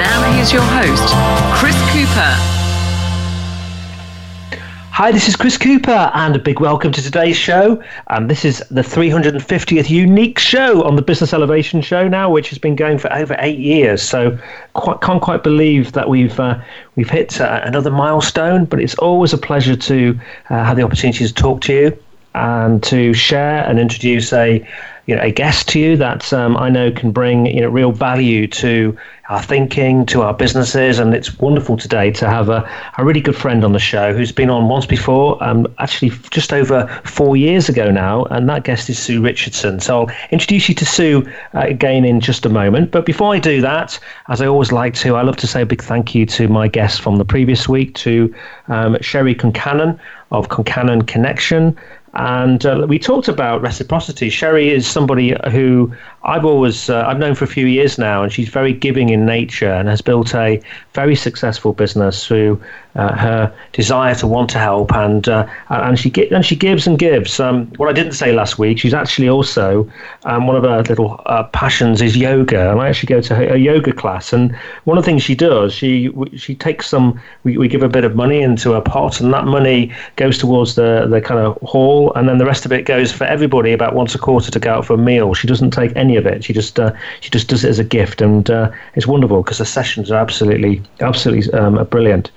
Now here's your host, Chris Cooper. Hi, this is Chris Cooper, and a big welcome to today's show. And um, this is the 350th unique show on the Business Elevation Show now, which has been going for over eight years. So, quite, can't quite believe that we've uh, we've hit uh, another milestone. But it's always a pleasure to uh, have the opportunity to talk to you and to share and introduce a you know a guest to you that um, I know can bring you know real value to our thinking, to our businesses, and it's wonderful today to have a, a really good friend on the show who's been on once before, um, actually just over four years ago now, and that guest is Sue Richardson. So I'll introduce you to Sue uh, again in just a moment. But before I do that, as I always like to, I love to say a big thank you to my guest from the previous week, to um, Sherry Concannon of Concannon Connection. And uh, we talked about reciprocity. Sherry is somebody who I've always uh, I've known for a few years now, and she's very giving in nature and has built a very successful business through uh, her desire to want to help and uh, and she and she gives and gives. Um, what I didn't say last week, she's actually also um, one of her little uh, passions is yoga, and I actually go to a yoga class. And one of the things she does, she she takes some we, we give a bit of money into a pot, and that money goes towards the the kind of hall, and then the rest of it goes for everybody about once a quarter to go out for a meal. She doesn't take any any of it. She just uh, she just does it as a gift, and uh, it's wonderful because the sessions are absolutely absolutely um, brilliant.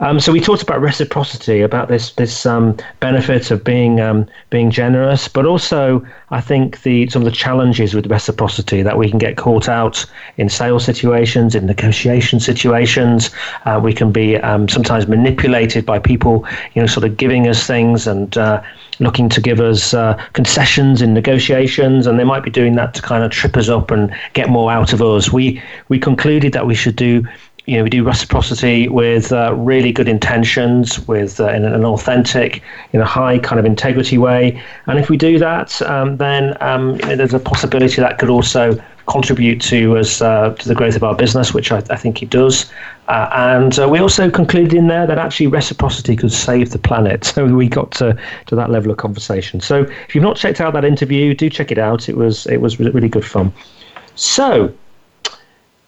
Um, so we talked about reciprocity, about this this um, benefit of being um, being generous, but also I think the some of the challenges with reciprocity that we can get caught out in sales situations, in negotiation situations. Uh, we can be um, sometimes manipulated by people, you know, sort of giving us things and uh, looking to give us uh, concessions in negotiations, and they might be doing that to kind of trip us up and get more out of us. We we concluded that we should do you know, we do reciprocity with uh, really good intentions, with uh, in an authentic, in a high kind of integrity way. And if we do that, um, then um, you know, there's a possibility that could also contribute to us uh, to the growth of our business, which I, I think it does. Uh, and uh, we also concluded in there that actually reciprocity could save the planet. So we got to, to that level of conversation. So if you've not checked out that interview, do check it out. It was it was really good fun. So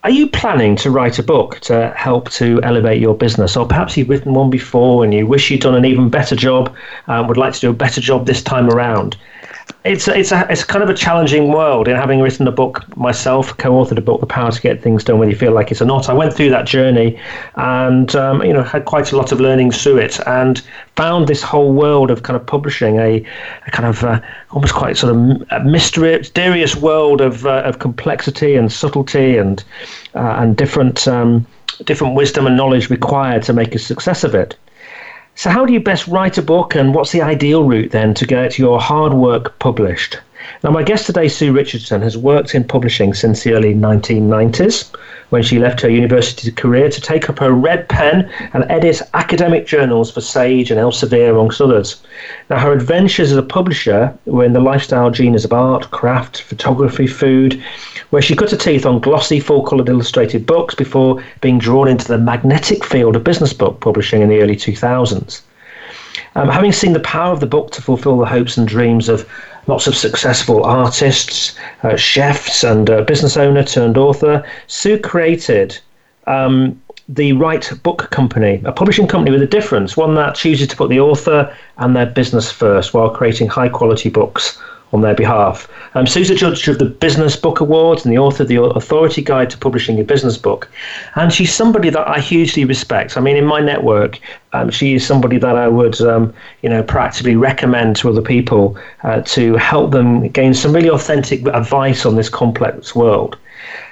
are you planning to write a book to help to elevate your business? Or perhaps you've written one before and you wish you'd done an even better job and would like to do a better job this time around? It's it's a, it's kind of a challenging world. In having written a book myself, co-authored a book, The Power to Get Things Done When You Feel Like It's or Not. I went through that journey, and um, you know had quite a lot of learnings through it, and found this whole world of kind of publishing a, a kind of uh, almost quite sort of mysterious world of uh, of complexity and subtlety and uh, and different. Um, different wisdom and knowledge required to make a success of it. So, how do you best write a book, and what's the ideal route then to get your hard work published? Now, my guest today, Sue Richardson, has worked in publishing since the early 1990s when she left her university career to take up her red pen and edit academic journals for Sage and Elsevier, amongst others. Now, her adventures as a publisher were in the lifestyle genres of art, craft, photography, food, where she cut her teeth on glossy, full coloured illustrated books before being drawn into the magnetic field of business book publishing in the early 2000s. Um, having seen the power of the book to fulfill the hopes and dreams of lots of successful artists, uh, chefs, and uh, business owner turned author, Sue created um, the Right Book Company, a publishing company with a difference, one that chooses to put the author and their business first while creating high quality books on their behalf. Um, Sue's a judge of the Business Book Awards and the author of the Authority Guide to Publishing a Business Book. And she's somebody that I hugely respect. I mean, in my network, um, she is somebody that I would, um, you know, practically recommend to other people uh, to help them gain some really authentic advice on this complex world.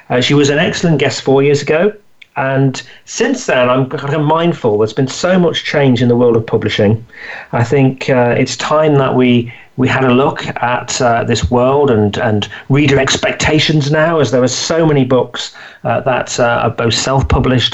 Uh, she was an excellent guest four years ago And since then, I'm mindful. There's been so much change in the world of publishing. I think uh, it's time that we we had a look at uh, this world and and reader expectations now, as there are so many books uh, that uh, are both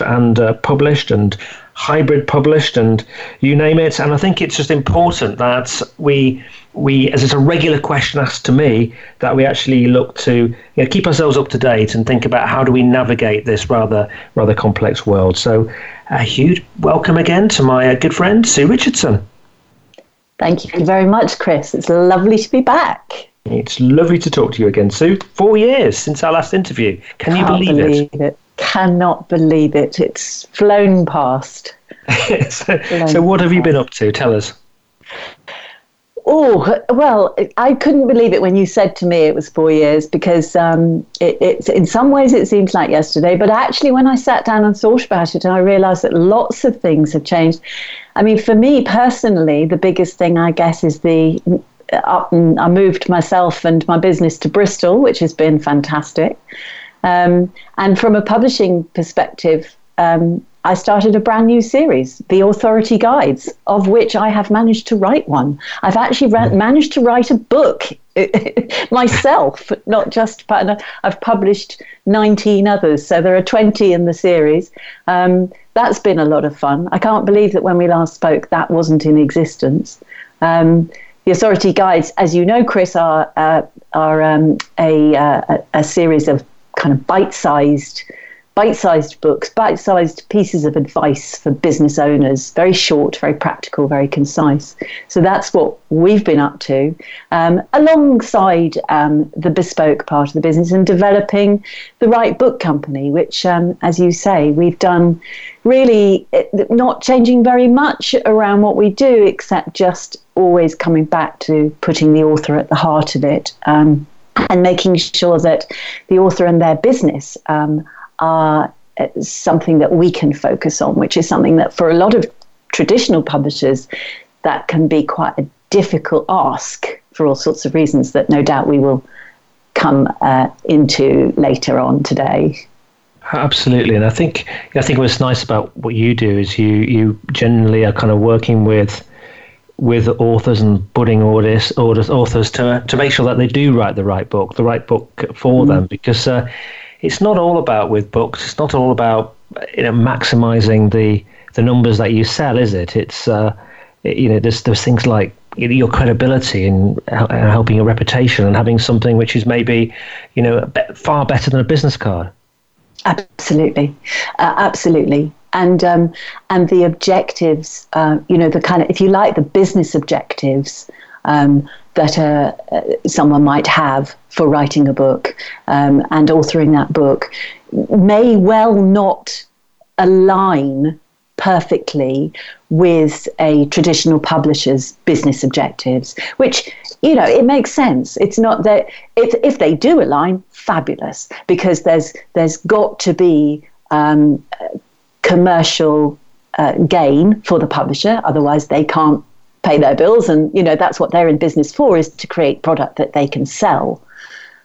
and uh, published and hybrid published and you name it. And I think it's just important that we we, as it's a regular question asked to me, that we actually look to you know, keep ourselves up to date and think about how do we navigate this rather rather complex world. So, a huge welcome again to my uh, good friend Sue Richardson. Thank you very much, Chris. It's lovely to be back. It's lovely to talk to you again, Sue. Four years since our last interview. Can you believe, believe it? it? Cannot believe it. It's flown past. so, flown so, what have you been up to? Tell us. Oh, well, I couldn't believe it when you said to me it was four years because um, it, it's in some ways it seems like yesterday. But actually, when I sat down and thought about it, I realized that lots of things have changed. I mean, for me personally, the biggest thing, I guess, is the up and I moved myself and my business to Bristol, which has been fantastic. Um, and from a publishing perspective, um, I started a brand new series, The Authority Guides, of which I have managed to write one. I've actually mm. managed to write a book myself, not just, but I've published 19 others, so there are 20 in the series. Um, that's been a lot of fun. I can't believe that when we last spoke, that wasn't in existence. Um, the Authority Guides, as you know, Chris, are, uh, are um, a, uh, a series of kind of bite sized bite-sized books, bite-sized pieces of advice for business owners, very short, very practical, very concise. So that's what we've been up to, um, alongside um, the bespoke part of the business and developing the right book company, which, um, as you say, we've done really eh, not changing very much around what we do, except just always coming back to putting the author at the heart of it. Um, and making sure that the author and their business um, are uh, something that we can focus on, which is something that for a lot of traditional publishers, that can be quite a difficult ask for all sorts of reasons that no doubt we will come uh, into later on today. Absolutely, and I think I think what's nice about what you do is you you generally are kind of working with with authors and budding authors, authors to to make sure that they do write the right book, the right book for mm. them, because uh, it's not all about with books. It's not all about you know maximizing the the numbers that you sell, is it? It's uh, you know there's there's things like your credibility and helping your reputation and having something which is maybe you know far better than a business card. Absolutely, uh, absolutely, and um, and the objectives, uh, you know, the kind of if you like the business objectives. Um, that uh, someone might have for writing a book um, and authoring that book may well not align perfectly with a traditional publisher's business objectives, which, you know, it makes sense. It's not that if, if they do align, fabulous, because there's, there's got to be um, commercial uh, gain for the publisher, otherwise, they can't pay their bills. And you know that's what they're in business for is to create product that they can sell.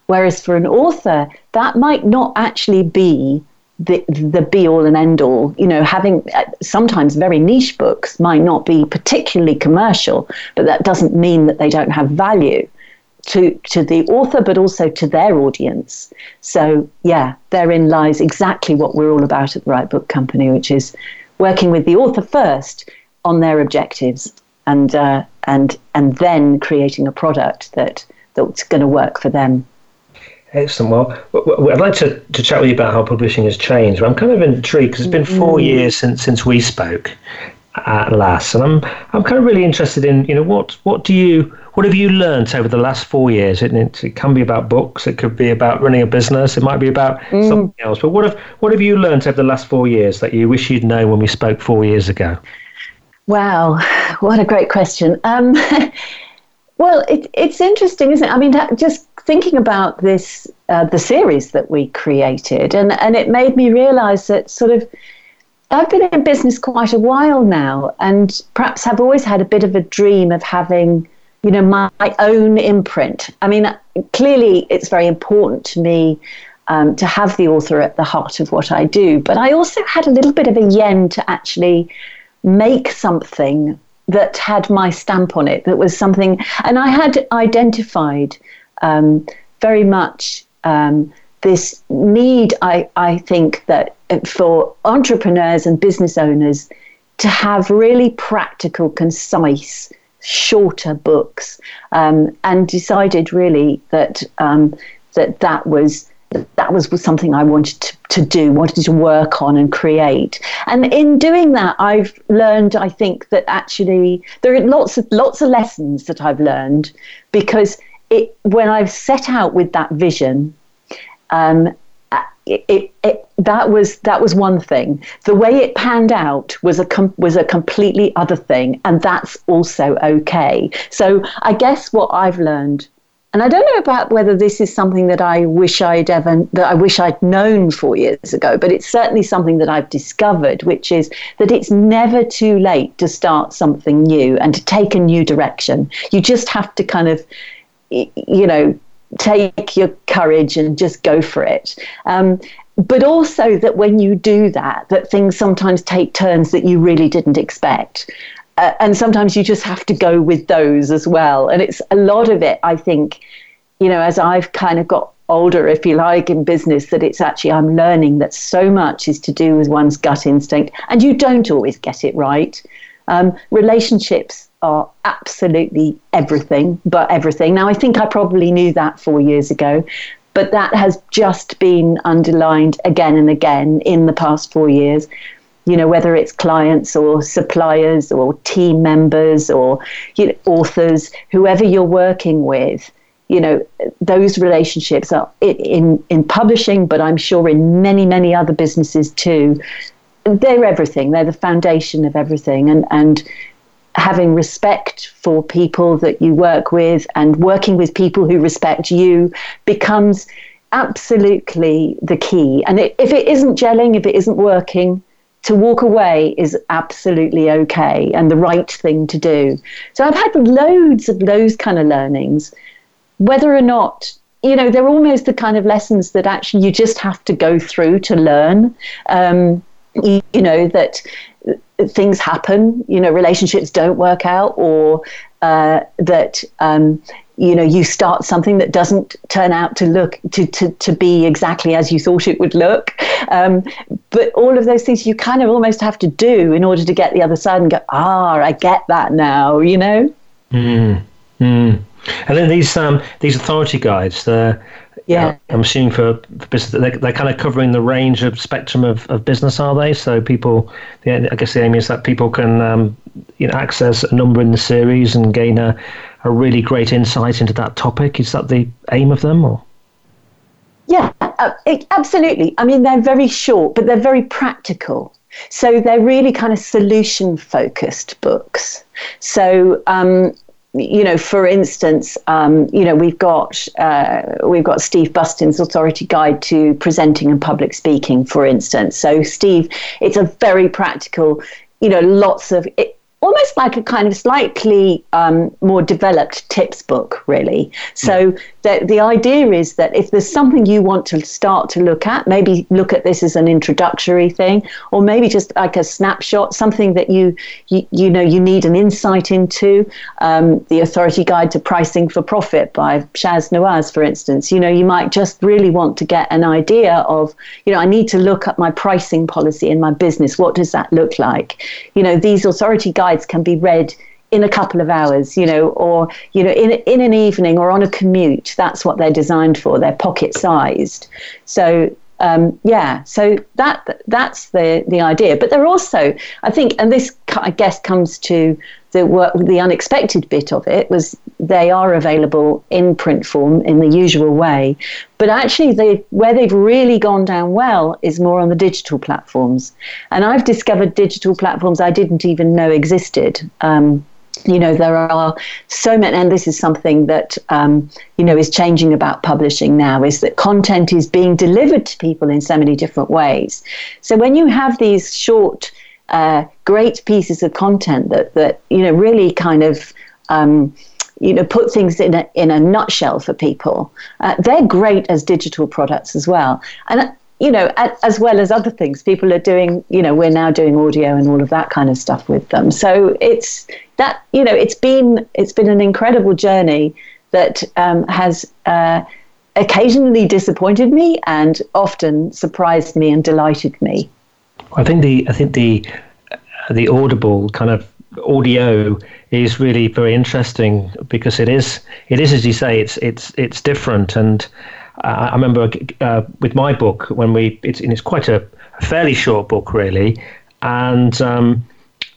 Whereas for an author that might not actually be the the be all and end all you know having uh, sometimes very niche books might not be particularly commercial but that doesn't mean that they don't have value to to the author but also to their audience so yeah therein lies exactly what we're all about at the right book company which is working with the author first on their objectives and uh, and and then creating a product that that's going to work for them. Excellent. Well, I'd like to, to chat with you about how publishing has changed. I'm kind of intrigued because it's been four mm. years since since we spoke at last, and I'm I'm kind of really interested in you know what what do you what have you learned over the last four years? It, it, can be about books, it could be about running a business, it might be about mm. something else. But what have what have you learned over the last four years that you wish you'd known when we spoke four years ago? Wow, what a great question. Um, well, it, it's interesting, isn't it? I mean, just thinking about this, uh, the series that we created, and, and it made me realize that sort of I've been in business quite a while now, and perhaps have always had a bit of a dream of having, you know, my, my own imprint. I mean, clearly it's very important to me um, to have the author at the heart of what I do. But I also had a little bit of a yen to actually make something that had my stamp on it, that was something, and I had identified um, very much um, this need, I, I think, that for entrepreneurs and business owners to have really practical, concise, shorter books, um, and decided really that um, that that was that was, something I wanted to, to do, wanted to work on and create. And in doing that, I've learned, I think, that actually there are lots of lots of lessons that I've learned because it when I've set out with that vision, um, it, it, that was that was one thing. The way it panned out was a com- was a completely other thing, and that's also okay. So I guess what I've learned, and I don't know about whether this is something that I wish I'd ever that I wish I'd known four years ago, but it's certainly something that I've discovered, which is that it's never too late to start something new and to take a new direction. You just have to kind of, you know take your courage and just go for it. Um, but also that when you do that, that things sometimes take turns that you really didn't expect. Uh, and sometimes you just have to go with those as well. And it's a lot of it, I think, you know, as I've kind of got older, if you like, in business, that it's actually, I'm learning that so much is to do with one's gut instinct. And you don't always get it right. Um, relationships are absolutely everything but everything. Now, I think I probably knew that four years ago, but that has just been underlined again and again in the past four years. You know, whether it's clients or suppliers or team members or you know, authors, whoever you're working with, you know, those relationships are in, in publishing, but I'm sure in many, many other businesses too. They're everything. They're the foundation of everything. And, and having respect for people that you work with and working with people who respect you becomes absolutely the key. And it, if it isn't gelling, if it isn't working, to walk away is absolutely okay and the right thing to do. So I've had loads of those kind of learnings, whether or not. You know, they're almost the kind of lessons that actually you just have to go through to learn. Um, you, you know, that things happen, you know, relationships don't work out, or uh, that um, you know you start something that doesn't turn out to look to, to, to be exactly as you thought it would look. Um, but all of those things you kind of almost have to do in order to get the other side and go ah i get that now you know? Mm, mm. and then these um, these authority guides they're yeah, I'm assuming for, for business, they're, they're kind of covering the range of spectrum of, of business, are they? So people, the, I guess the aim is that people can, um, you know, access a number in the series and gain a, a really great insight into that topic. Is that the aim of them, or? Yeah, uh, it, absolutely. I mean, they're very short, but they're very practical. So they're really kind of solution focused books. So um, you know, for instance, um, you know, we've got uh, we've got Steve Bustin's Authority Guide to Presenting and Public Speaking, for instance. So, Steve, it's a very practical, you know, lots of almost like a kind of slightly um, more developed tips book, really. So mm. the, the idea is that if there's something you want to start to look at, maybe look at this as an introductory thing, or maybe just like a snapshot, something that you you, you know you need an insight into. Um, the Authority Guide to Pricing for Profit by Shaz Nawaz, for instance. You know, you might just really want to get an idea of, you know, I need to look at my pricing policy in my business. What does that look like? You know, these Authority Guides can be read in a couple of hours, you know, or you know, in in an evening or on a commute. That's what they're designed for. They're pocket sized. So um, yeah, so that that's the the idea. But they're also, I think, and this I guess comes to the work, the unexpected bit of it was they are available in print form in the usual way, but actually they where they've really gone down well is more on the digital platforms, and I've discovered digital platforms I didn't even know existed. Um, you know there are so many and this is something that um, you know is changing about publishing now is that content is being delivered to people in so many different ways so when you have these short uh, great pieces of content that that you know really kind of um, you know, put things in a, in a nutshell for people. Uh, they're great as digital products as well. And you know, as well as other things, people are doing, you know, we're now doing audio and all of that kind of stuff with them. So it's that, you know, it's been it's been an incredible journey that um, has uh, occasionally disappointed me and often surprised me and delighted me. I think the I think the the audible kind of audio is really very interesting because it is it is as you say it's it's it's different and uh, I remember uh, with my book when we it's it's quite a, fairly short book really and um,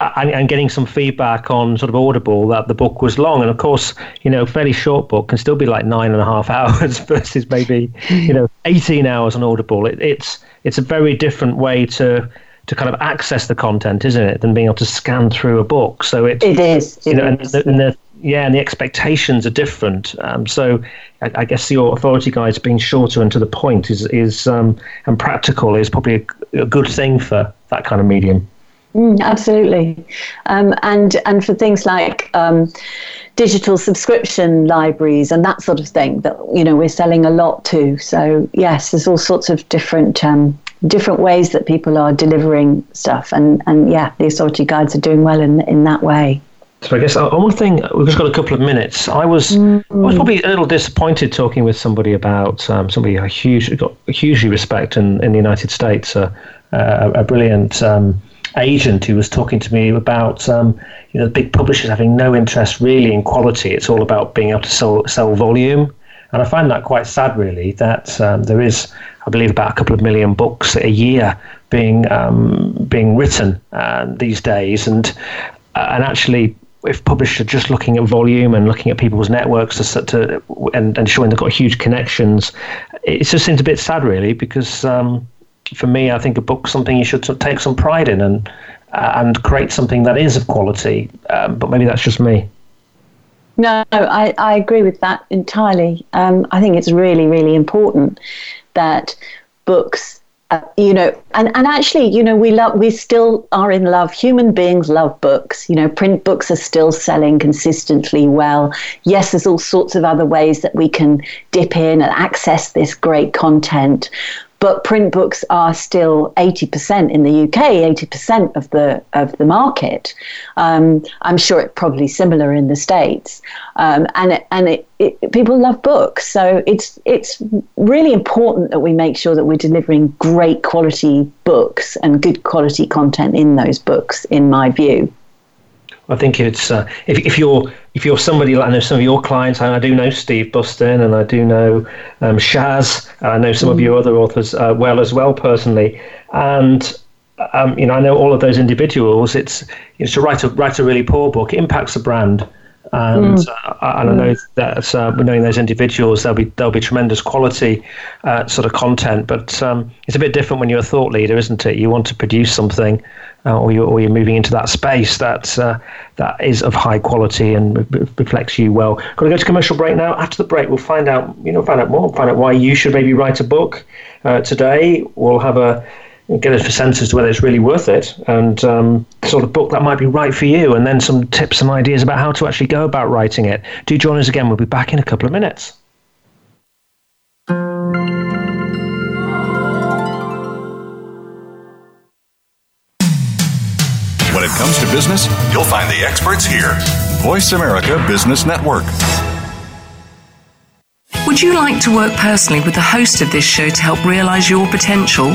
and, and, getting some feedback on sort of Audible that the book was long. And of course, you know, a fairly short book can still be like nine and a half hours versus maybe, you know, 18 hours on Audible. It, it's it's a very different way to to kind of access the content, isn't it, than being able to scan through a book. So it, it is. It you know, is. And, the, and the, yeah, and the expectations are different. Um, so I, I, guess your authority guides being shorter and to the point is is um, and practical is probably a, a good thing for that kind of medium. Mm, absolutely, um, and and for things like um, digital subscription libraries and that sort of thing that you know we're selling a lot to. So yes, there's all sorts of different um, different ways that people are delivering stuff, and and yeah, the authority guides are doing well in in that way. So I guess uh, one thing we've just got a couple of minutes. I was mm. I was probably a little disappointed talking with somebody about um, somebody I huge got hugely respect in, in the United States, uh, uh, a brilliant um, agent who was talking to me about um, you know the big publishers having no interest really in quality. It's all about being able to sell sell volume, and I find that quite sad. Really, that um, there is, I believe, about a couple of million books a year being um, being written uh, these days, and uh, and actually. If publishers are just looking at volume and looking at people's networks to, to and, and showing they've got huge connections, it just seems a bit sad, really, because um, for me, I think a book's something you should take some pride in and uh, and create something that is of quality. Um, but maybe that's just me. No, I, I agree with that entirely. Um, I think it's really, really important that books uh, you know and, and actually you know we love we still are in love. Human beings love books. You know print books are still selling consistently well. Yes there's all sorts of other ways that we can dip in and access this great content but print books are still 80% in the UK, 80% of the of the market. Um, I'm sure it's probably similar in the states, um, and it, and it, it, people love books, so it's it's really important that we make sure that we're delivering great quality books and good quality content in those books. In my view. I think it's uh, if, if you're if you're somebody like I know some of your clients, and I do know Steve Bustin, and I do know um, Shaz, and I know some mm. of your other authors uh, well as well personally, and um, you know I know all of those individuals. It's you know, to write a write a really poor book it impacts the brand and mm. uh, and I know that uh, knowing those individuals, there'll be there'll be tremendous quality uh, sort of content. But um, it's a bit different when you're a thought leader, isn't it? You want to produce something, uh, or you or you're moving into that space that uh, that is of high quality and re- reflects you well. Got to go to commercial break now. After the break, we'll find out you know find out more, find out why you should maybe write a book. Uh, today, we'll have a get a sense as to whether it's really worth it and um, sort of book that might be right for you and then some tips and ideas about how to actually go about writing it. Do join us again. We'll be back in a couple of minutes. When it comes to business you'll find the experts here. Voice america business network. Would you like to work personally with the host of this show to help realize your potential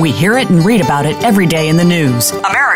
We hear it and read about it every day in the news. America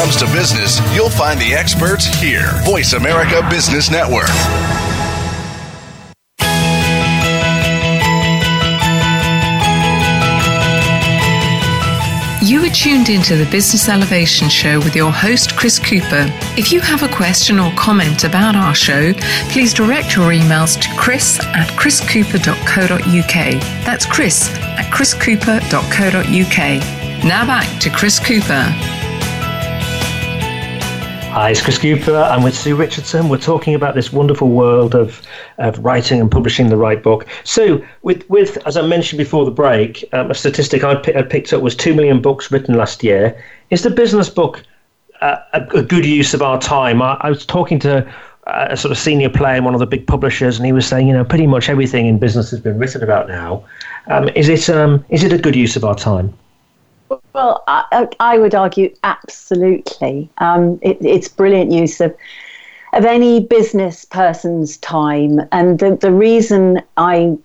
Comes to business, you'll find the experts here. Voice America Business Network. You are tuned into the Business Elevation Show with your host, Chris Cooper. If you have a question or comment about our show, please direct your emails to chris at chriscooper.co.uk. That's chris at chriscooper.co.uk. Now back to Chris Cooper. Hi, it's Chris Cooper. I'm with Sue Richardson. We're talking about this wonderful world of, of writing and publishing the right book. Sue, with, with as I mentioned before the break, um, a statistic I, p- I picked up was 2 million books written last year. Is the business book uh, a, a, good use of our time? I, I was talking to a sort of senior player in one of the big publishers, and he was saying, you know, pretty much everything in business has been written about now. Um, is it um, is it a good use of our time? Well, I, I would argue absolutely. Um, it, it's brilliant use of of any business person's time, and the the reason I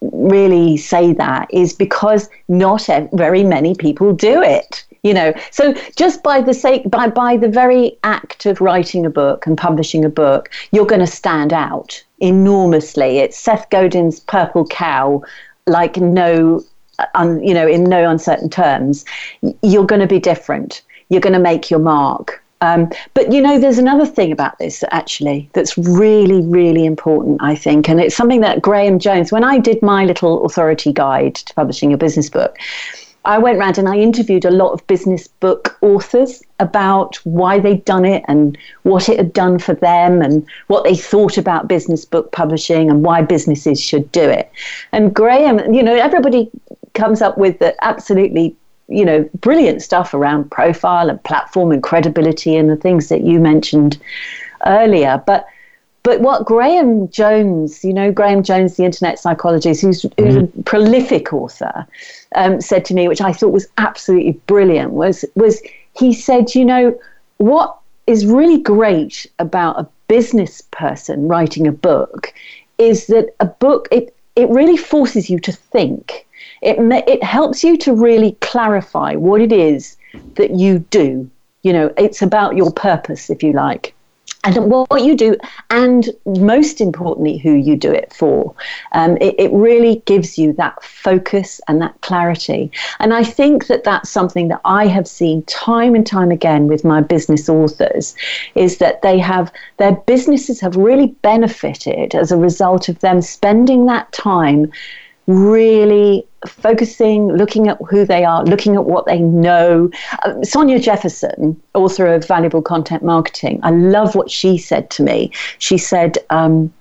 really say that is because not very many people do it you know. So just by the sake by by the very act of writing a book and publishing a book you're going to stand out enormously. It's seth godin's purple cow like no un, you know, in no uncertain terms, you're going to be different. You're going to make your mark. Um, but you know, there's another thing about this actually that's really, really important, I think, and it's something that Graham Jones, when I did my little authority guide to publishing a business book, I went round and I interviewed a lot of business book authors about why they'd done it and what it had done for them and what they thought about business book publishing and why businesses should do it. And Graham, you know, everybody comes up with the absolutely you know brilliant stuff around profile and platform and credibility and the things that you mentioned earlier but but what Graham Jones, you know, Graham Jones, the internet psychologist, who's, who's mm-hmm. a prolific author, um, said to me, which I thought was absolutely brilliant, was was he said, you know, what is really great about a business person writing a book is that a book it it really forces you to think it, it helps you to really clarify what it is that you do. You know, it's about your purpose, if you like and what you do, and most importantly, who you do it for. Um, it, it, really gives you that focus and that clarity. And I think that that's something that I have seen time and time again with my business authors is that they have their businesses have really benefited as a result of them spending that time really focusing, looking at who they are, looking at what they know. Uh, Sonja Jefferson, author of Valuable Content Marketing, I love what she said to me. She said, um,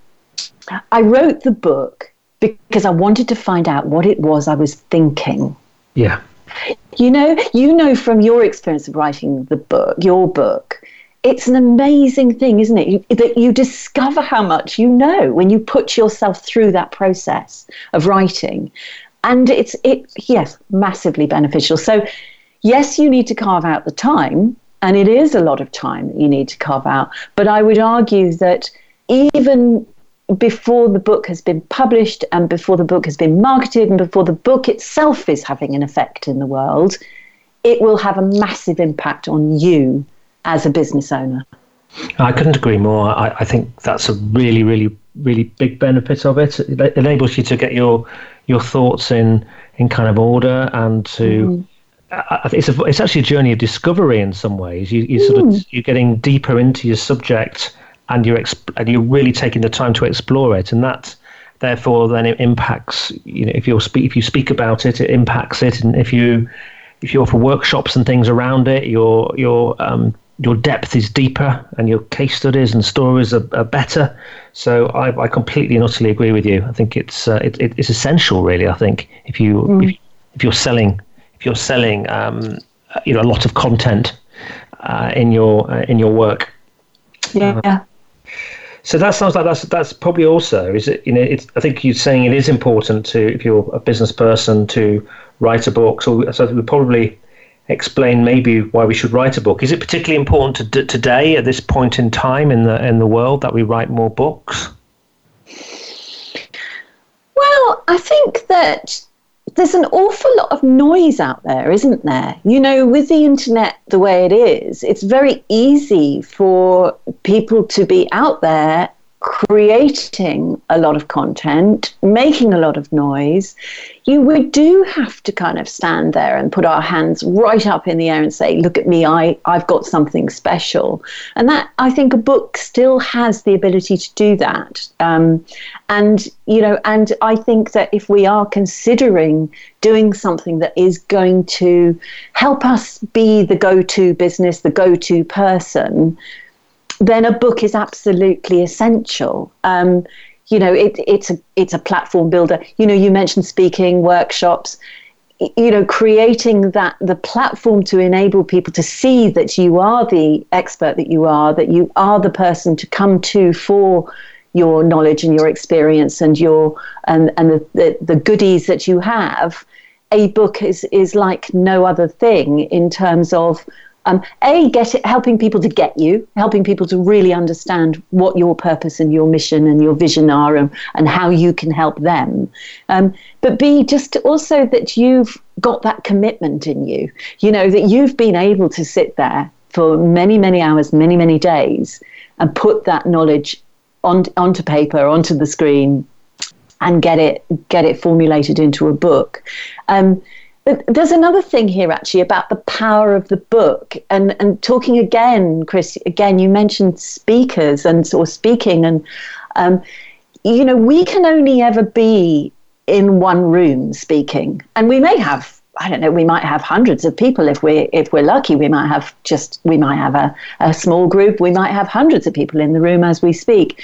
I wrote the book because I wanted to find out what it was I was thinking. Yeah. You know, you know from your experience of writing the book, your book, it's an amazing thing, isn't it? You, that you discover how much you know when you put yourself through that process of writing. And it's, it, yes, massively beneficial. So, yes, you need to carve out the time, and it is a lot of time that you need to carve out. But I would argue that even before the book has been published and before the book has been marketed and before the book itself is having an effect in the world, it will have a massive impact on you as a business owner. I couldn't agree more. I, I, think that's a really, really, really big benefit of it. It enables you to get your your thoughts in in kind of order and to mm. it's a, it's actually a journey of discovery in some ways. You you sort mm. of you're getting deeper into your subject, and you're exp- and you're really taking the time to explore it, and that therefore then it impacts. You know, if you speak if you speak about it, it impacts it, and if you if you offer workshops and things around it, your your um, your depth is deeper and your case studies and stories are, are better. So I, I, completely and utterly agree with you. I think it's uh, it, it's essential, really. I think if you mm. if, if, you're selling if you're selling um, you know a lot of content uh, in your uh, in your work. Yeah. Uh, so that sounds like that's that's probably also is it you know it's I think you're saying it is important to if you're a business person to write a book. So so we probably explain maybe why we should write a book. Is it particularly important to d- today at this point in time in the in the world that we write more books? Well, I think that there's an awful lot of noise out there, isn't there? You know, with the internet the way it is, it's very easy for people to be out there creating a lot of content, making a lot of noise, you we do have to kind of stand there and put our hands right up in the air and say, "Look at me, I I've got something special." And that I think a book still has the ability to do that. Um, and you know, and I think that if we are considering doing something that is going to help us be the go-to business, the go-to person then a book is absolutely essential. Um, you know, it, it's a it's a platform builder. You know, you mentioned speaking workshops. You know, creating that the platform to enable people to see that you are the expert that you are, that you are the person to come to for your knowledge and your experience and your and and the, the, the goodies that you have. A book is is like no other thing in terms of um, a get it helping people to get you helping people to really understand what your purpose and your mission and your vision are and, and how you can help them. Um, but b just also that you've got that commitment in you you know that you've been able to sit there for many many hours many many days and put that knowledge on, onto paper onto the screen and get it get it formulated into a book. Um, there's another thing here actually about the power of the book and and talking again chris again you mentioned speakers and or speaking and um, you know we can only ever be in one room speaking and we may have I don't know. We might have hundreds of people if we're if we're lucky. We might have just we might have a, a small group. We might have hundreds of people in the room as we speak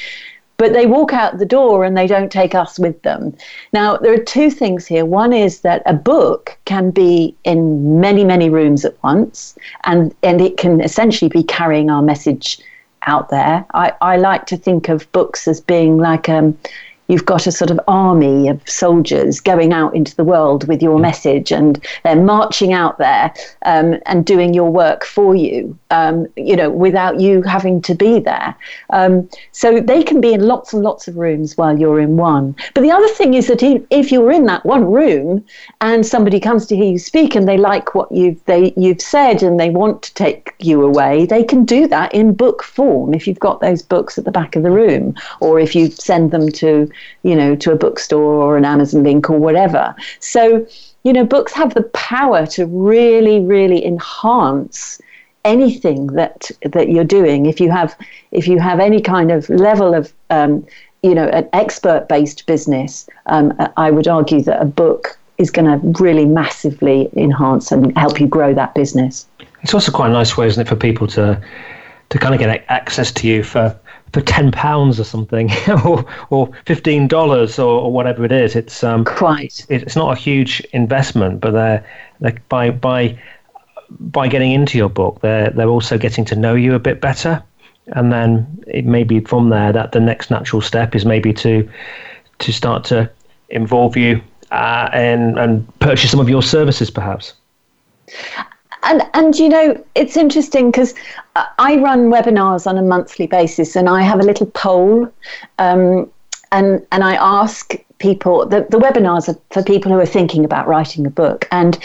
but they walk out the door and they don't take us with them. Now, there are two things here. One is that a book can be in many, many rooms at once, and, and it can essentially be carrying our message out there. I, I like to think of books as being like um, you've got a sort of army of soldiers going out into the world with your message and they're marching out there um, and doing your work for you, um, you know, without you having to be there. Um, so they can be in lots and lots of rooms while you're in one. But the other thing is that if you're in that one room and somebody comes to hear you speak and they like what you've, they, you've said and they want to take you away, they can do that in book form if you've got those books at the back of the room or if you send them to you know, to a bookstore or an Amazon link or whatever. So, you know, books have the power to really, really enhance anything that that you're doing. If you have if you have any kind of level of um, you know an expert based business, um, I would argue that a book is going to really massively enhance and help you grow that business. It's also quite a nice way, isn't it, for people to to kind of get access to you for for ten pounds or something, or or fifteen dollars or, or, whatever it is. It's um quite. It's not a huge investment, but they're, they're by by by getting into your book, they're they're also getting to know you a bit better, and then it may be from there that the next natural step is maybe to to start to involve you uh, and and purchase some of your services, perhaps. And and you know it's interesting because I run webinars on a monthly basis, and I have a little poll, um, and and I ask people the, the webinars are for people who are thinking about writing a book and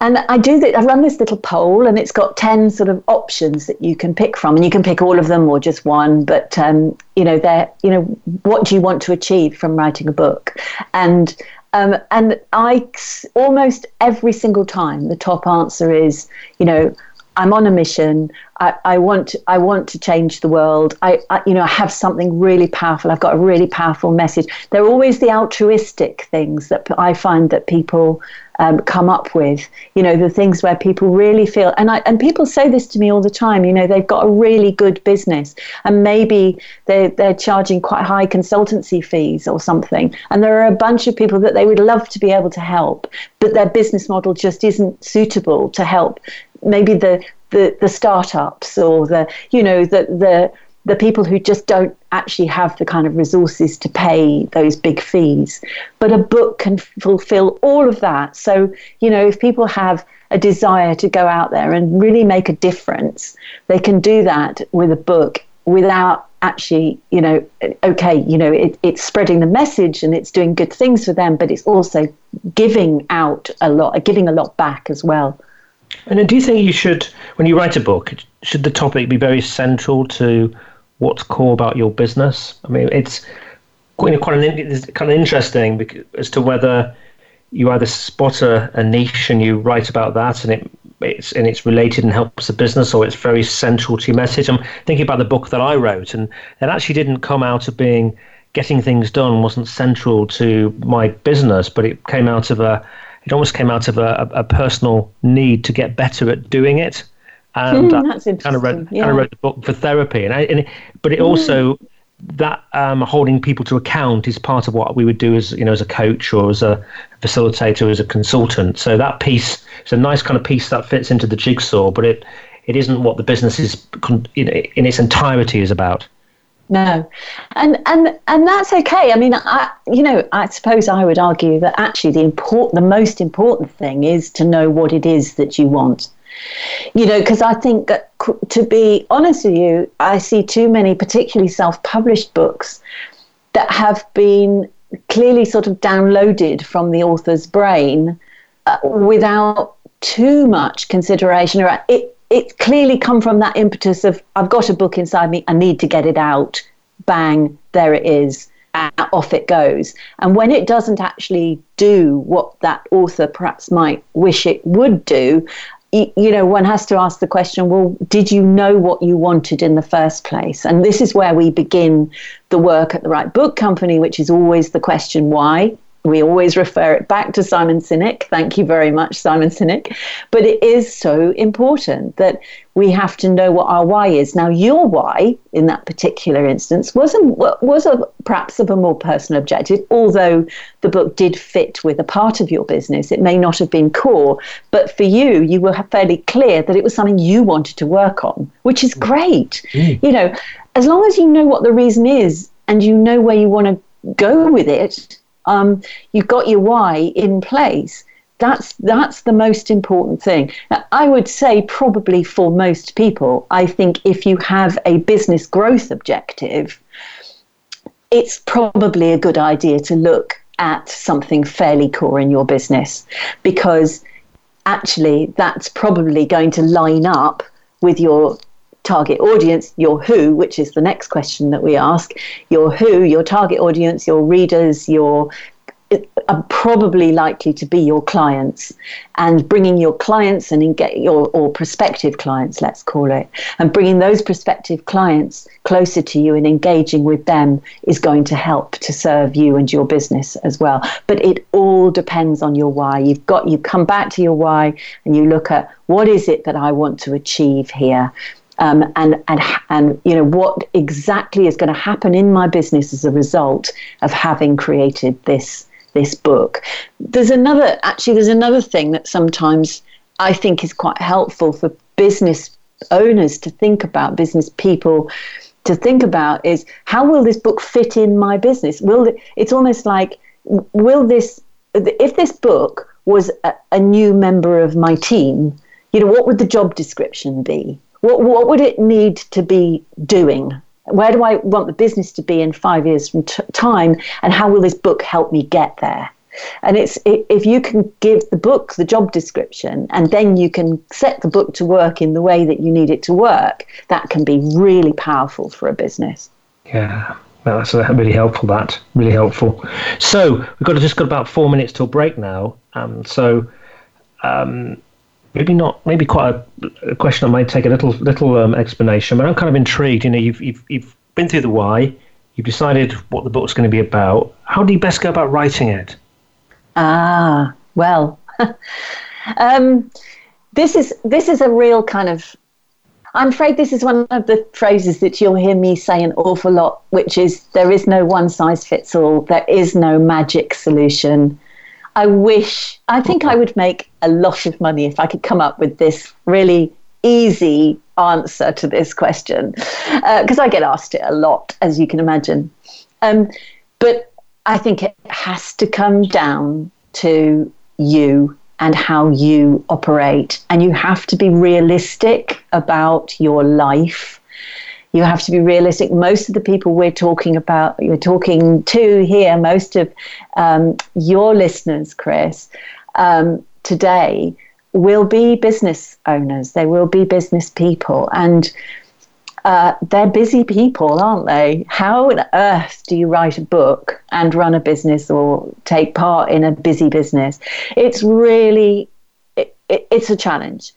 and I do that. I run this little poll, and it's got ten sort of options that you can pick from, and you can pick all of them or just one. But um, you know, they're you know, what do you want to achieve from writing a book? And Um, and I almost every single time the top answer is, you know, I'm on a mission. I, I want I want to change the world. I, I, you know I have something really powerful. I've got a really powerful message. They're always the altruistic things that I find that people um, come up with. You know the things where people really feel and I and people say this to me all the time. You know they've got a really good business and maybe they they're charging quite high consultancy fees or something. And there are a bunch of people that they would love to be able to help, but their business model just isn't suitable to help maybe the, the, the startups or the, you know, the, the, the people who just don't actually have the kind of resources to pay those big fees. But a book can fulfill all of that. So, you know, if people have a desire to go out there and really make a difference, they can do that with a book without actually, you know, okay, you know, it, it's spreading the message and it's doing good things for them, but it's also giving out a lot, giving a lot back as well. And then do you think you should, when you write a book, should the topic be very central to what's core about your business? I mean, it's quite, quite an, it's kind of interesting because, as to whether you either spot a, a niche and you write about that and it it's and it's related and helps the business or it's very central to your message. I'm thinking about the book that I wrote and it actually didn't come out of being getting things done wasn't central to my business, but it came out of a it almost came out of a, a, personal need to get better at doing it. And mm, that's kind of wrote yeah. kind of wrote the book for therapy, and, I, and it, but it mm. also that um, holding people to account is part of what we would do as you know as a coach or as a facilitator, as a consultant. So that piece it's a nice kind of piece that fits into the jigsaw, but it it isn't what the business is in, in its entirety is about. No, and and and that's okay. I mean, I you know, I suppose I would argue that actually the important, the most important thing is to know what it is that you want. You know, because I think that to be honest with you, I see too many, particularly self-published books, that have been clearly sort of downloaded from the author's brain uh, without too much consideration around it it's clearly come from that impetus of I've got a book inside me, I need to get it out. Bang, there it is. off it goes. And when it doesn't actually do what that author perhaps might wish it would do, you know, one has to ask the question well, did you know what you wanted in the first place? And this is where we begin the work at the Right Book Company, which is always the question why we always refer it back to Simon Sinek. Thank you very much, Simon Sinek. But it is so important that we have to know what our why is. Now, your why in that particular instance was a, was a, perhaps of a more personal objective, although the book did fit with a part of your business. It may not have been core, but for you, you were fairly clear that it was something you wanted to work on, which is great. Mm. You know, as long as you know what the reason is and you know where you want to go with it um, you've got your why in place. That's that's the most important thing. Now, I would say probably for most people, I think if you have a business growth objective, it's probably a good idea to look at something fairly core in your business because actually that's probably going to line up with your target audience, your who, which is the next question that we ask, your who, your target audience, your readers, your are probably likely to be your clients. And bringing your clients and get your or prospective clients let's call it and bringing those prospective clients closer to you and engaging with them is going to help to serve you and your business as well. But it all depends on your why. You've got you come back to your why and you look at what is it that I want to achieve here um, and and and you know what exactly is going to happen in my business as a result of having created this this book. There's another actually there's another thing that sometimes I think is quite helpful for business owners to think about, business people to think about is how will this book fit in my business? Will it's almost like will this if this book was a, a new member of my team, you know, what would the job description be? What, what would it need to be doing? Where do I want the business to be in five years from t- time? And how will this book help me get there? And it's if you can give the book the job description and then you can set the book to work in the way that you need it to work, that can be really powerful for a business. Yeah. Well, That's really helpful. That really helpful. So we've got to just got about four minutes till break now. Um, so um, maybe not, maybe quite a, a, question that might take a little little um, explanation. But I'm kind of intrigued. You know, you've you've you've been through the why. You've decided what the book's going to be about. How do you best go about writing it? Ah, well, um, this is this is a real kind of I'm afraid this is one of the phrases that you'll hear me say an awful lot, which is there is no one size fits all, there is no magic solution. I wish, I think I would make a lot of money if I could come up with this really easy answer to this question, because uh, I get asked it a lot, as you can imagine. Um, but I think it has to come down to you and how you operate. And you have to be realistic about your life. You have to be realistic. Most of the people we're talking about, you're talking to here, most of um, your listeners, Chris, um, today will be business owners. They will be business people. And uh, they're busy people, aren't they? How on earth do you write a book and run a business or take part in a busy business? It's really, it, it, it's a challenge.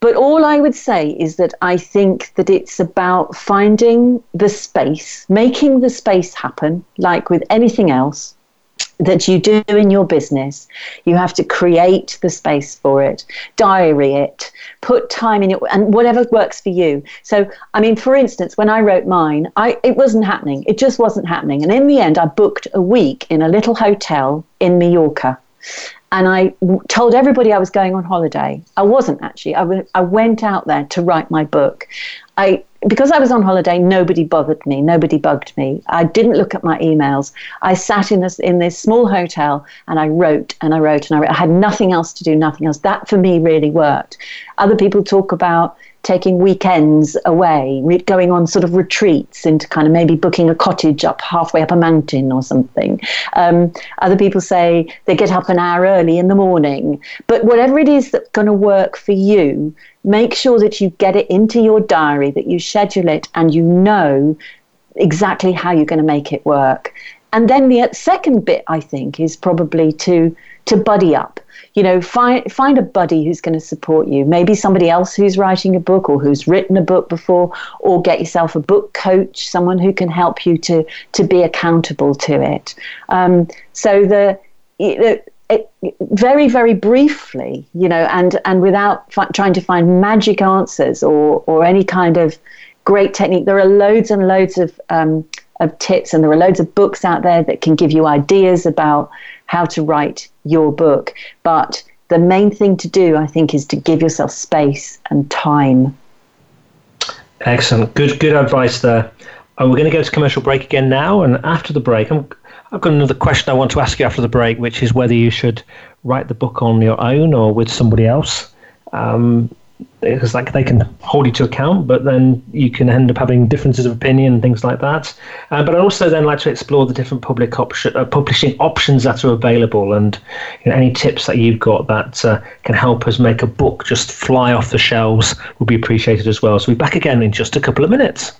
But all I would say is that I think that it's about finding the space, making the space happen, like with anything else that you do in your business. You have to create the space for it, diary it, put time in it, and whatever works for you. So, I mean, for instance, when I wrote mine, I it wasn't happening. It just wasn't happening. And in the end, I booked a week in a little hotel in Mallorca. And I told everybody I was going on holiday. I wasn't actually. I, w- I went out there to write my book. I because I was on holiday, nobody bothered me, nobody bugged me. I didn't look at my emails. I sat in this in this small hotel and I wrote and I wrote and I wrote. I had nothing else to do, nothing else. That for me really worked. Other people talk about taking weekends away, re- going on sort of retreats into kind of maybe booking a cottage up halfway up a mountain or something. Um, other people say they get up an hour early in the morning. But whatever it is that's going to work for you, make sure that you get it into your diary, that you schedule it, and you know exactly how you're going to make it work. And then the second bit, I think, is probably to to buddy up. You know, find find a buddy who's going to support you. Maybe somebody else who's writing a book or who's written a book before, or get yourself a book coach, someone who can help you to to be accountable to it. Um, so the, the it, very very briefly you know and and without fi- trying to find magic answers or or any kind of great technique there are loads and loads of um, of tips and there are loads of books out there that can give you ideas about how to write your book. But the main thing to do i think is to give yourself space and time. Excellent. Good good advice there. Uh, we're going to go to commercial break again now and after the break i'm I've got another question I want to ask you after the break, which is whether you should write the book on your own or with somebody else. Um, because like they can hold you to account, but then you can end up having differences of opinion and things like that. Uh, but I also then like to explore the different public option, uh, publishing options that are available, and you know, any tips that you've got that uh, can help us make a book just fly off the shelves would be appreciated as well. So we'll be back again in just a couple of minutes.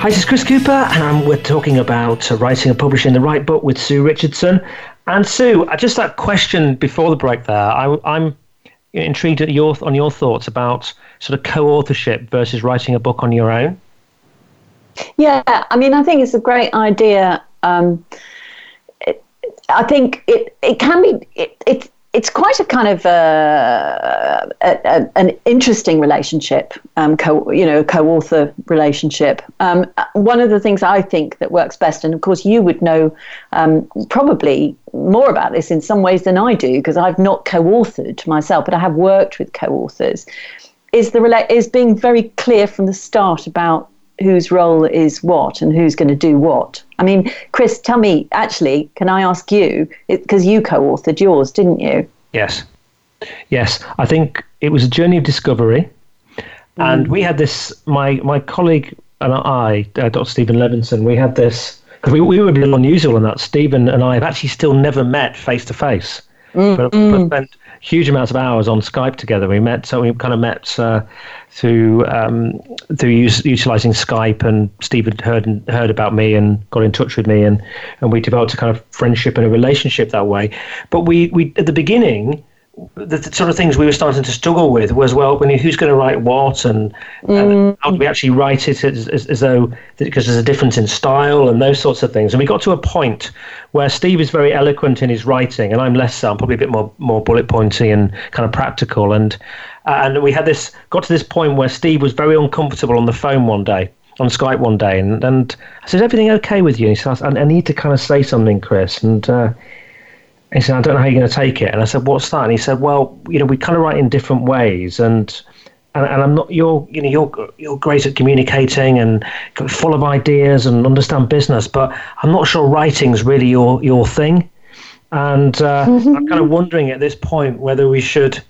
Hi, this is Chris Cooper, and we're talking about uh, writing and publishing the right book with Sue Richardson. And Sue, just that question before the break there, I, I'm intrigued at your on your thoughts about sort of co-authorship versus writing a book on your own. Yeah, I mean, I think it's a great idea. Um, I think it it can be it, it it's quite a kind of uh, a, a, an interesting relationship, um, co, you know, co-author relationship. Um, one of the things I think that works best, and of course you would know um, probably more about this in some ways than I do because I've not co-authored myself, but I have worked with co-authors. Is the is being very clear from the start about whose role is what and who's going to do what. I mean, Chris, tell me, actually, can I ask you, because you co authored yours, didn't you? Yes. Yes. I think it was a journey of discovery. Mm. And we had this, my, my colleague and I, uh, Dr. Stephen Levinson, we had this, because we, we were a bit unusual in that. Stephen and I have actually still never met face to face. But, but spent huge amounts of hours on Skype together. We met, so we kind of met uh, through um, through use, utilizing Skype, and Steve had heard heard about me and got in touch with me, and and we developed a kind of friendship and a relationship that way. But we we at the beginning the, the, sort of things we were starting to struggle with was well, when who's going to write what, and, mm. and how do we actually write it as, as, as though because there's a difference in style and those sorts of things. And we got to a point where Steve is very eloquent in his writing, and I'm less so. I'm probably a bit more more bullet pointy and kind of practical. And and we had this got to this point where Steve was very uncomfortable on the phone one day on Skype one day, and, and I said, "Everything okay with you?" And he said, "I, I need to kind of say something, Chris." And uh, he said, I don't know how you're going to take it. And I said, what's that? And he said, well, you know, we kind of write in different ways. And, and, and I'm not, you're, you know, you're, you're great at communicating and full of ideas and understand business, but I'm not sure writing's really your, your thing. And uh, mm-hmm. I'm kind of wondering at this point whether we should,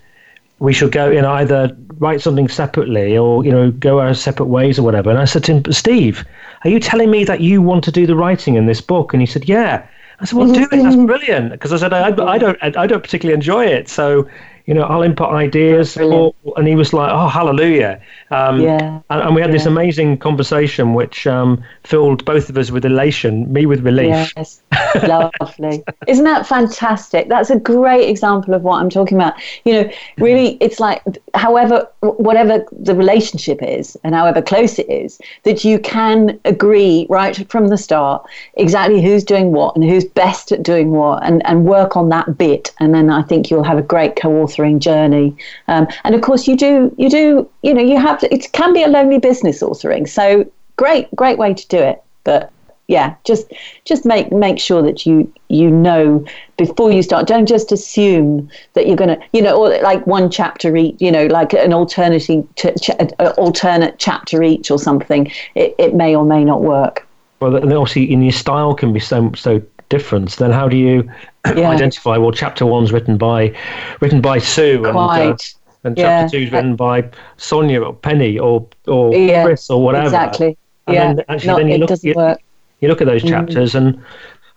we should go in either write something separately or, you know, go our separate ways or whatever. And I said to him, Steve, are you telling me that you want to do the writing in this book? And he said, yeah. I said, "Well, do it. That's um, brilliant." Because I said, I, I, don't, I don't particularly enjoy it. So, you know, I'll input ideas. Or, and he was like, "Oh, hallelujah!" Um, yeah. And, and, we had yeah. this amazing conversation, which um, filled both of us with elation, me with relief. Yes, lovely. Isn't that fantastic? That's a great example of what I'm talking about. You know, really, it's like, however, whatever the relationship is, and however close it is, that you can agree right from the start exactly who's doing what and who's best at doing what, and and work on that bit, and then I think you'll have a great co-author journey. Um, and of course, you do, you do, you know, you have to, it can be a lonely business authoring. So great, great way to do it. But yeah, just just make make sure that you you know before you start. Don't just assume that you're gonna, you know, or like one chapter each, you know, like an alternative ch- ch- alternate chapter each or something. It, it may or may not work. Well, and obviously, in your style can be so so difference, then how do you yeah. identify? Well, chapter one's written by written by Sue, Quite. and, uh, and chapter two's written by Sonja or Penny or or yeah, Chris or whatever. Exactly. And yeah. Then, actually, no, then you look, you, you, look at those mm. chapters mm. and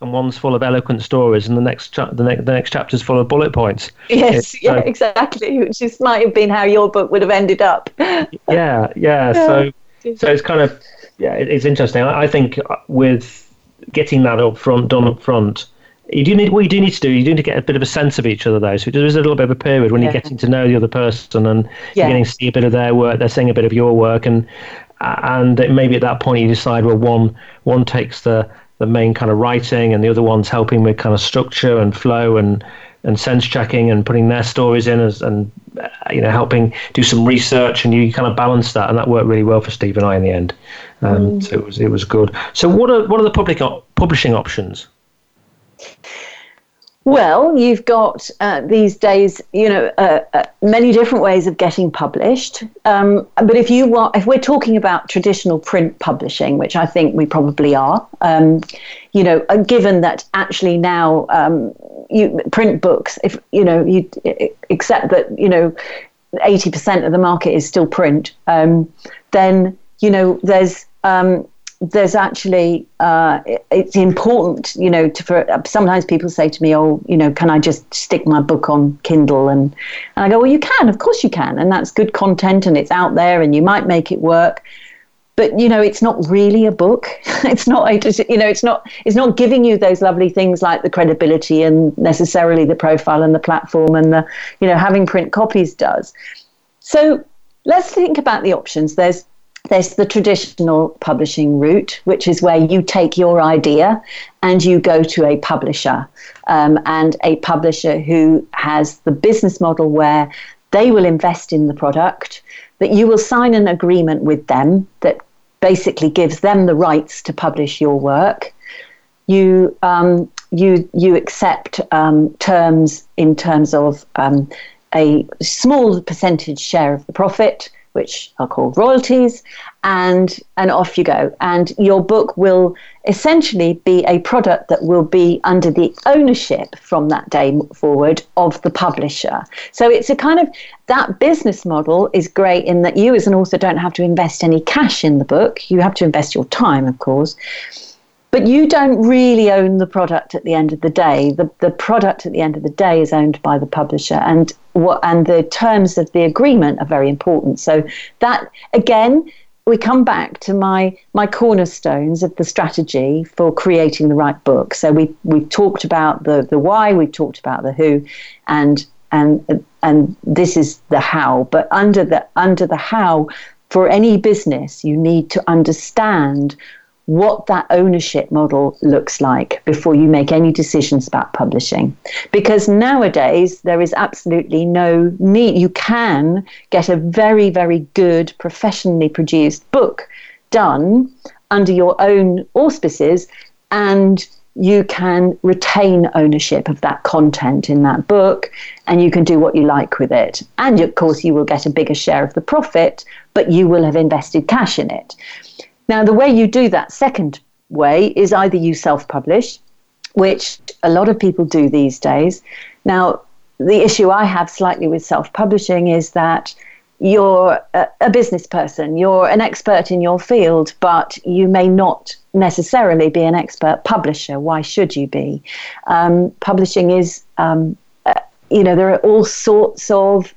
and one's full of eloquent stories, and the next cha- the next the next chapter's full of bullet points. Yes, yeah, exactly. Which just might have been how your book would have ended up. yeah, yeah, yeah. So so it's kind of yeah, it, it's interesting. I, I think with getting that up front done up front you do need what you do need to do. You do need to get a bit of a sense of each other, though. So there is a little bit of a period when yeah. you're getting to know the other person and yeah. you're getting to see a bit of their work. They're seeing a bit of your work, and and maybe at that point you decide, well, one one takes the the main kind of writing, and the other one's helping with kind of structure and flow and and sense checking and putting their stories in as and uh, you know helping do some research and you kind of balance that and that worked really well for Steve and I in the end. Um, mm. So it was it was good. So what are what are the public op- publishing options? Well, you've got uh, these days, you know, uh, uh, many different ways of getting published. Um, but if you want, if we're talking about traditional print publishing, which I think we probably are, um, you know, uh, given that actually now um, you print books, if you know, you accept that you know, eighty percent of the market is still print, um, then you know, there's um, there's actually uh, it's important you know to, for sometimes people say to me oh you know can i just stick my book on kindle? And, and i go well you can of course you can and that's good content and it's out there and you might make it work. But you know it's not really a book. It's not you know it's not it's not giving you those lovely things like the credibility and necessarily the profile and the platform and the you know having print copies does. So let's think about the options. There's there's the traditional publishing route, which is where you take your idea and you go to a publisher, um, and a publisher who has the business model where they will invest in the product, that you will sign an agreement with them that basically gives them the rights to publish your work. You um, you you accept um, terms in terms of um, a small percentage share of the profit which are called royalties, and and off you go. And your book will essentially be a product that will be under the ownership from that day forward of the publisher. So it's a kind of that business model is great in that you as an author don't have to invest any cash in the book. You have to invest your time, of course but you don't really own the product at the end of the day. The, the product at the end of the day is owned by the publisher, and what and the terms of the agreement are very important. So that again, we come back to my my cornerstones of the strategy for creating the right book. So we we've talked about the the why, we've talked about the who, and and and this is the how. But under the under the how, for any business, you need to understand what that ownership model looks like before you make any decisions about publishing. Because nowadays, there is absolutely no need. You can get a very, very good, professionally produced book done under your own auspices, and you can retain ownership of that content in that book and you can do what you like with it. And of course, you will get a bigger share of the profit, but you will have invested cash in it. Now, the way you do that second way is either you self publish, which a lot of people do these days. Now, the issue I have slightly with self publishing is that you're a, business person, you're an expert in your field, but you may not necessarily be an expert publisher. Why should you be? Um, publishing is, um, uh, you know, there are all sorts of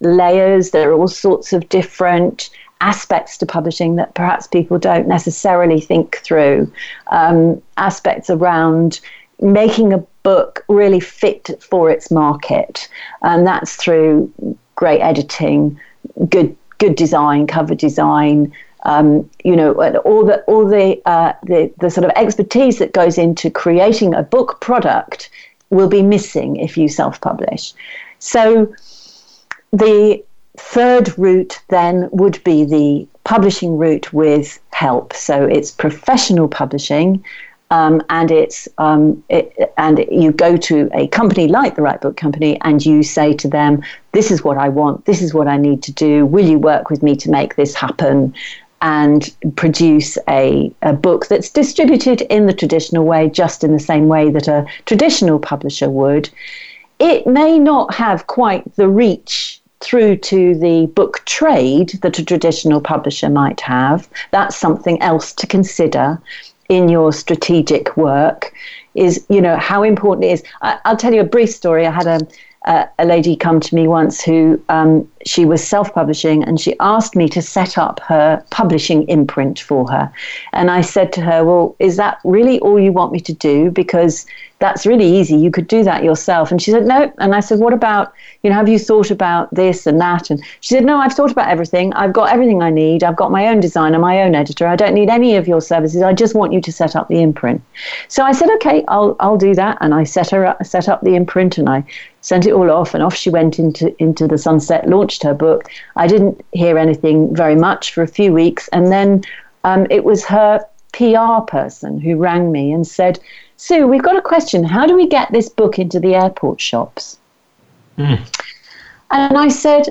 layers, there are all sorts of different aspects to publishing that perhaps people don't necessarily think through. Um, aspects around making a book really fit for its market, and that's through great editing, good good design, cover design. Um, you know, all the all the, uh, the the sort of expertise that goes into creating a book product will be missing if you self-publish. So the third route then would be the publishing route with help. So it's professional publishing. Um, and it's um, it, and you go to a company like the Right Book Company and you say to them, "This is what I want. This is what I need to do. Will you work with me to make this happen?" And produce a, a book that's distributed in the traditional way, just in the same way that a traditional publisher would. It may not have quite the reach through to the book trade that a traditional publisher might have. That's something else to consider in your strategic work. Is you know how important it is. I, will tell you a brief story. I had a a, a lady come to me once who um, she was self-publishing and she asked me to set up her publishing imprint for her and i said to her well is that really all you want me to do because that's really easy. You could do that yourself. And she said, no. And I said, what about, you know, have you thought about this and that? And she said, no, I've thought about everything. I've got everything I need. I've got my own designer, my own editor. I don't need any of your services. I just want you to set up the imprint. So I said, okay, I'll, I'll do that. And I set her up, set up the imprint and I sent it all off and off she went into, into the sunset, launched her book. I didn't hear anything very much for a few weeks. And then um, it was her PR person who rang me and said, Sue, we've got a question. How do we get this book into the airport shops? Mm. And I said,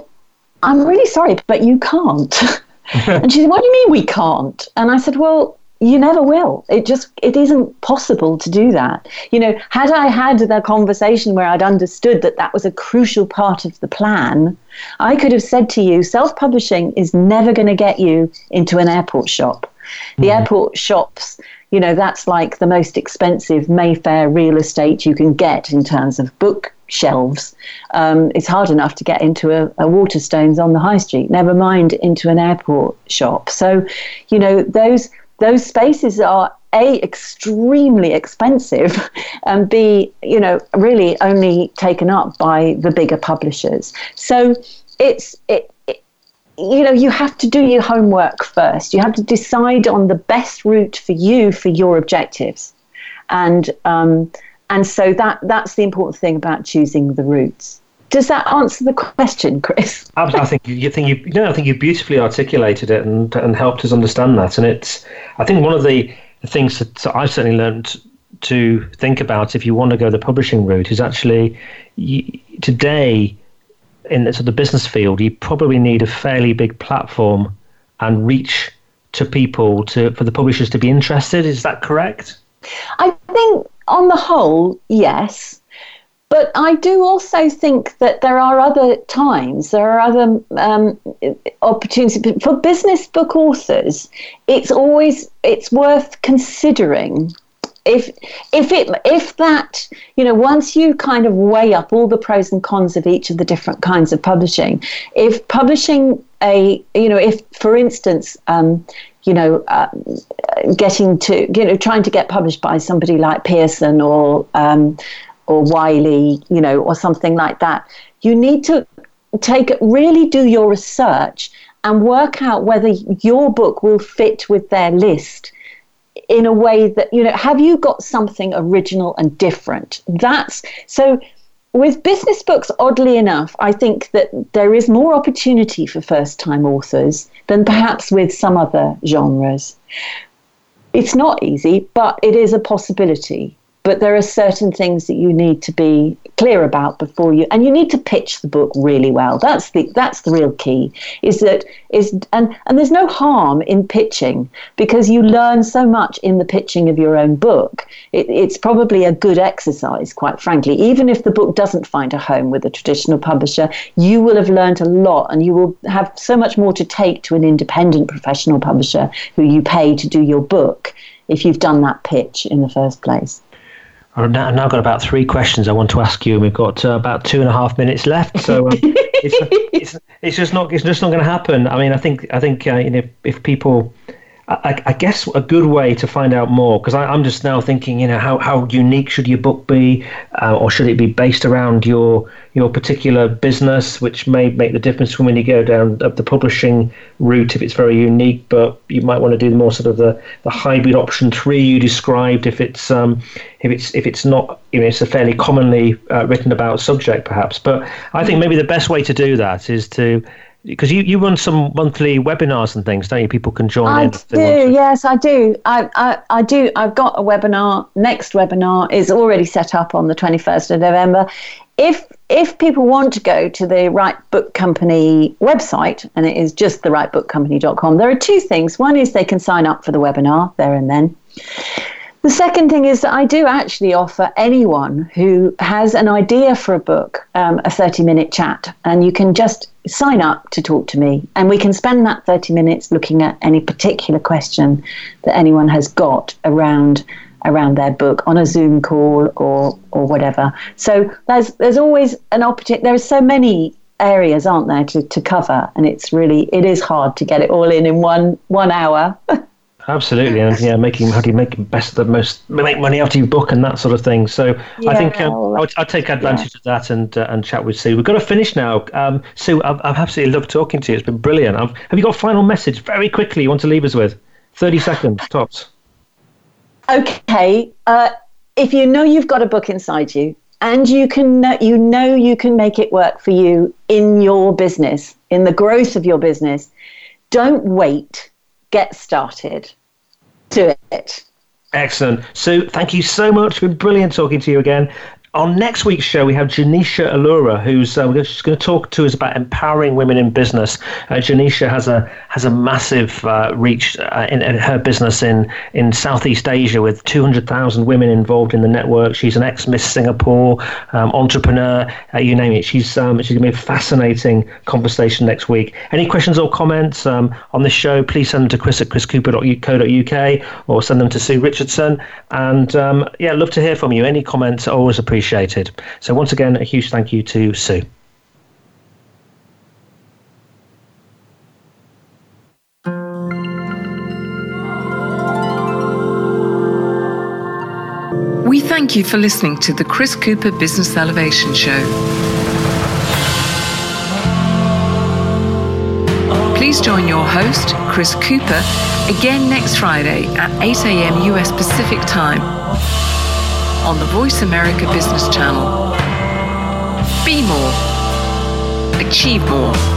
I'm really sorry, but you can't. and she said, What do you mean we can't? And I said, Well, you never will. It just it isn't possible to do that. You know, had I had the conversation where I'd understood that that was a crucial part of the plan, I could have said to you, self-publishing is never going to get you into an airport shop. The mm. airport shops you know, that's like the most expensive Mayfair real estate you can get in terms of book shelves. Um, it's hard enough to get into a, a Waterstones on the high street, never mind into an airport shop. So, you know, those those spaces are a extremely expensive and b you know really only taken up by the bigger publishers so it's it, you know, you have to do your homework first. You have to decide on the best route for you for your objectives, and um, and so that that's the important thing about choosing the routes. Does that answer the question, Chris? I think you think you, you know, I think you beautifully articulated it and and helped us understand that. And it's I think one of the things that I've certainly learned to think about if you want to go the publishing route is actually you, today in the, sort of the business field, you probably need a fairly big platform and reach to people to for the publishers to be interested. Is that correct? I think on the whole, yes. But I do also think that there are other times, there are other um, opportunities for business book authors. It's always it's worth considering if if it if that you know once you kind of weigh up all the pros and cons of each of the different kinds of publishing if publishing a you know if for instance um, you know uh, getting to you know trying to get published by somebody like pearson or um, or wiley you know or something like that. You need to take really do your research and work out whether your book will fit with their list in a way that you know have you got something original and different? That's so with business books oddly enough i think that there is more opportunity for first time authors than perhaps with some other genres. It's not easy but it is a possibility but there are certain things that you need to be clear about before you and you need to pitch the book really well. That's the that's the real key is that is and and there's no harm in pitching because you learn so much in the pitching of your own book. It, it's probably a good exercise quite frankly. Even if the book doesn't find a home with a traditional publisher you will have learned a lot and you will have so much more to take to an independent professional publisher who you pay to do your book if you've done that pitch in the first place I've now, got about three questions I want to ask you, and we've got uh, about two and a half minutes left. So um, it's, it's, it's just not it's just not going to happen. I mean, I think I think uh, you know if people I, I, guess a good way to find out more because I'm just now thinking, you know, how, how unique should your book be, uh, or should it be based around your your particular business, which may make the difference when you go down the publishing route if it's very unique. But you might want to do more sort of the, the hybrid option three you described if it's um, if it's if it's not you know it's a fairly commonly uh, written about subject perhaps. But I think maybe the best way to do that is to because you, you run some monthly webinars and things, don't you? People can join I in. do, yes, I do. I, I, I do. I've got a webinar. Next webinar is already set up on the 21st of November. If if people want to go to the Right Book Company website, and it is just the rightbookcompany.com, there are two things. One is they can sign up for the webinar there and then. The second thing is that I do actually offer anyone who has an idea for a book um, a 30 minute chat, and you can just sign up to talk to me, and we can spend that 30 minutes looking at any particular question that anyone has got around around their book on a Zoom call or or whatever. So there's there's always an opportunity. There are so many areas, aren't there, to, to cover, and it's really it is hard to get it all in in one one hour. absolutely, and yeah, making how do you make best the most make money out of your book and that sort of thing. So yeah, I think um, I'll, I'll, take advantage yeah. of that and uh, and chat with Sue. We've got to finish now. Um, Sue, I've, I've absolutely loved talking to you. It's been brilliant. I've, have you got a final message very quickly you want to leave us with? Thirty seconds tops. Okay, uh, if you know you've got a book inside you, and you can you know you can make it work for you in your business in the growth of your business don't wait get started. Do it. Excellent. Sue thank you so much. It's been brilliant talking to you again on next week's show, we have Janisha Alura, who's uh, she's going to talk to us about empowering women in business. Uh, Janisha has a has a massive uh, reach uh, in, in, her business in in Southeast Asia with 200,000 women involved in the network. She's an ex Miss Singapore um, entrepreneur, uh, you name it. She's um, she's going to be a fascinating conversation next week. Any questions or comments um, on this show? Please send them to Chris at chriscooper.co.uk or send them to Sue Richardson. And um, yeah, love to hear from you. Any comments? Always appreciate appreciated. So, once again, a huge thank you to Sue. We thank you for listening to the Chris Cooper Business Elevation Show. Please join your host, Chris Cooper, again next Friday at 8 a.m. US Pacific Time on the Voice America Business Channel. Be more, achieve more.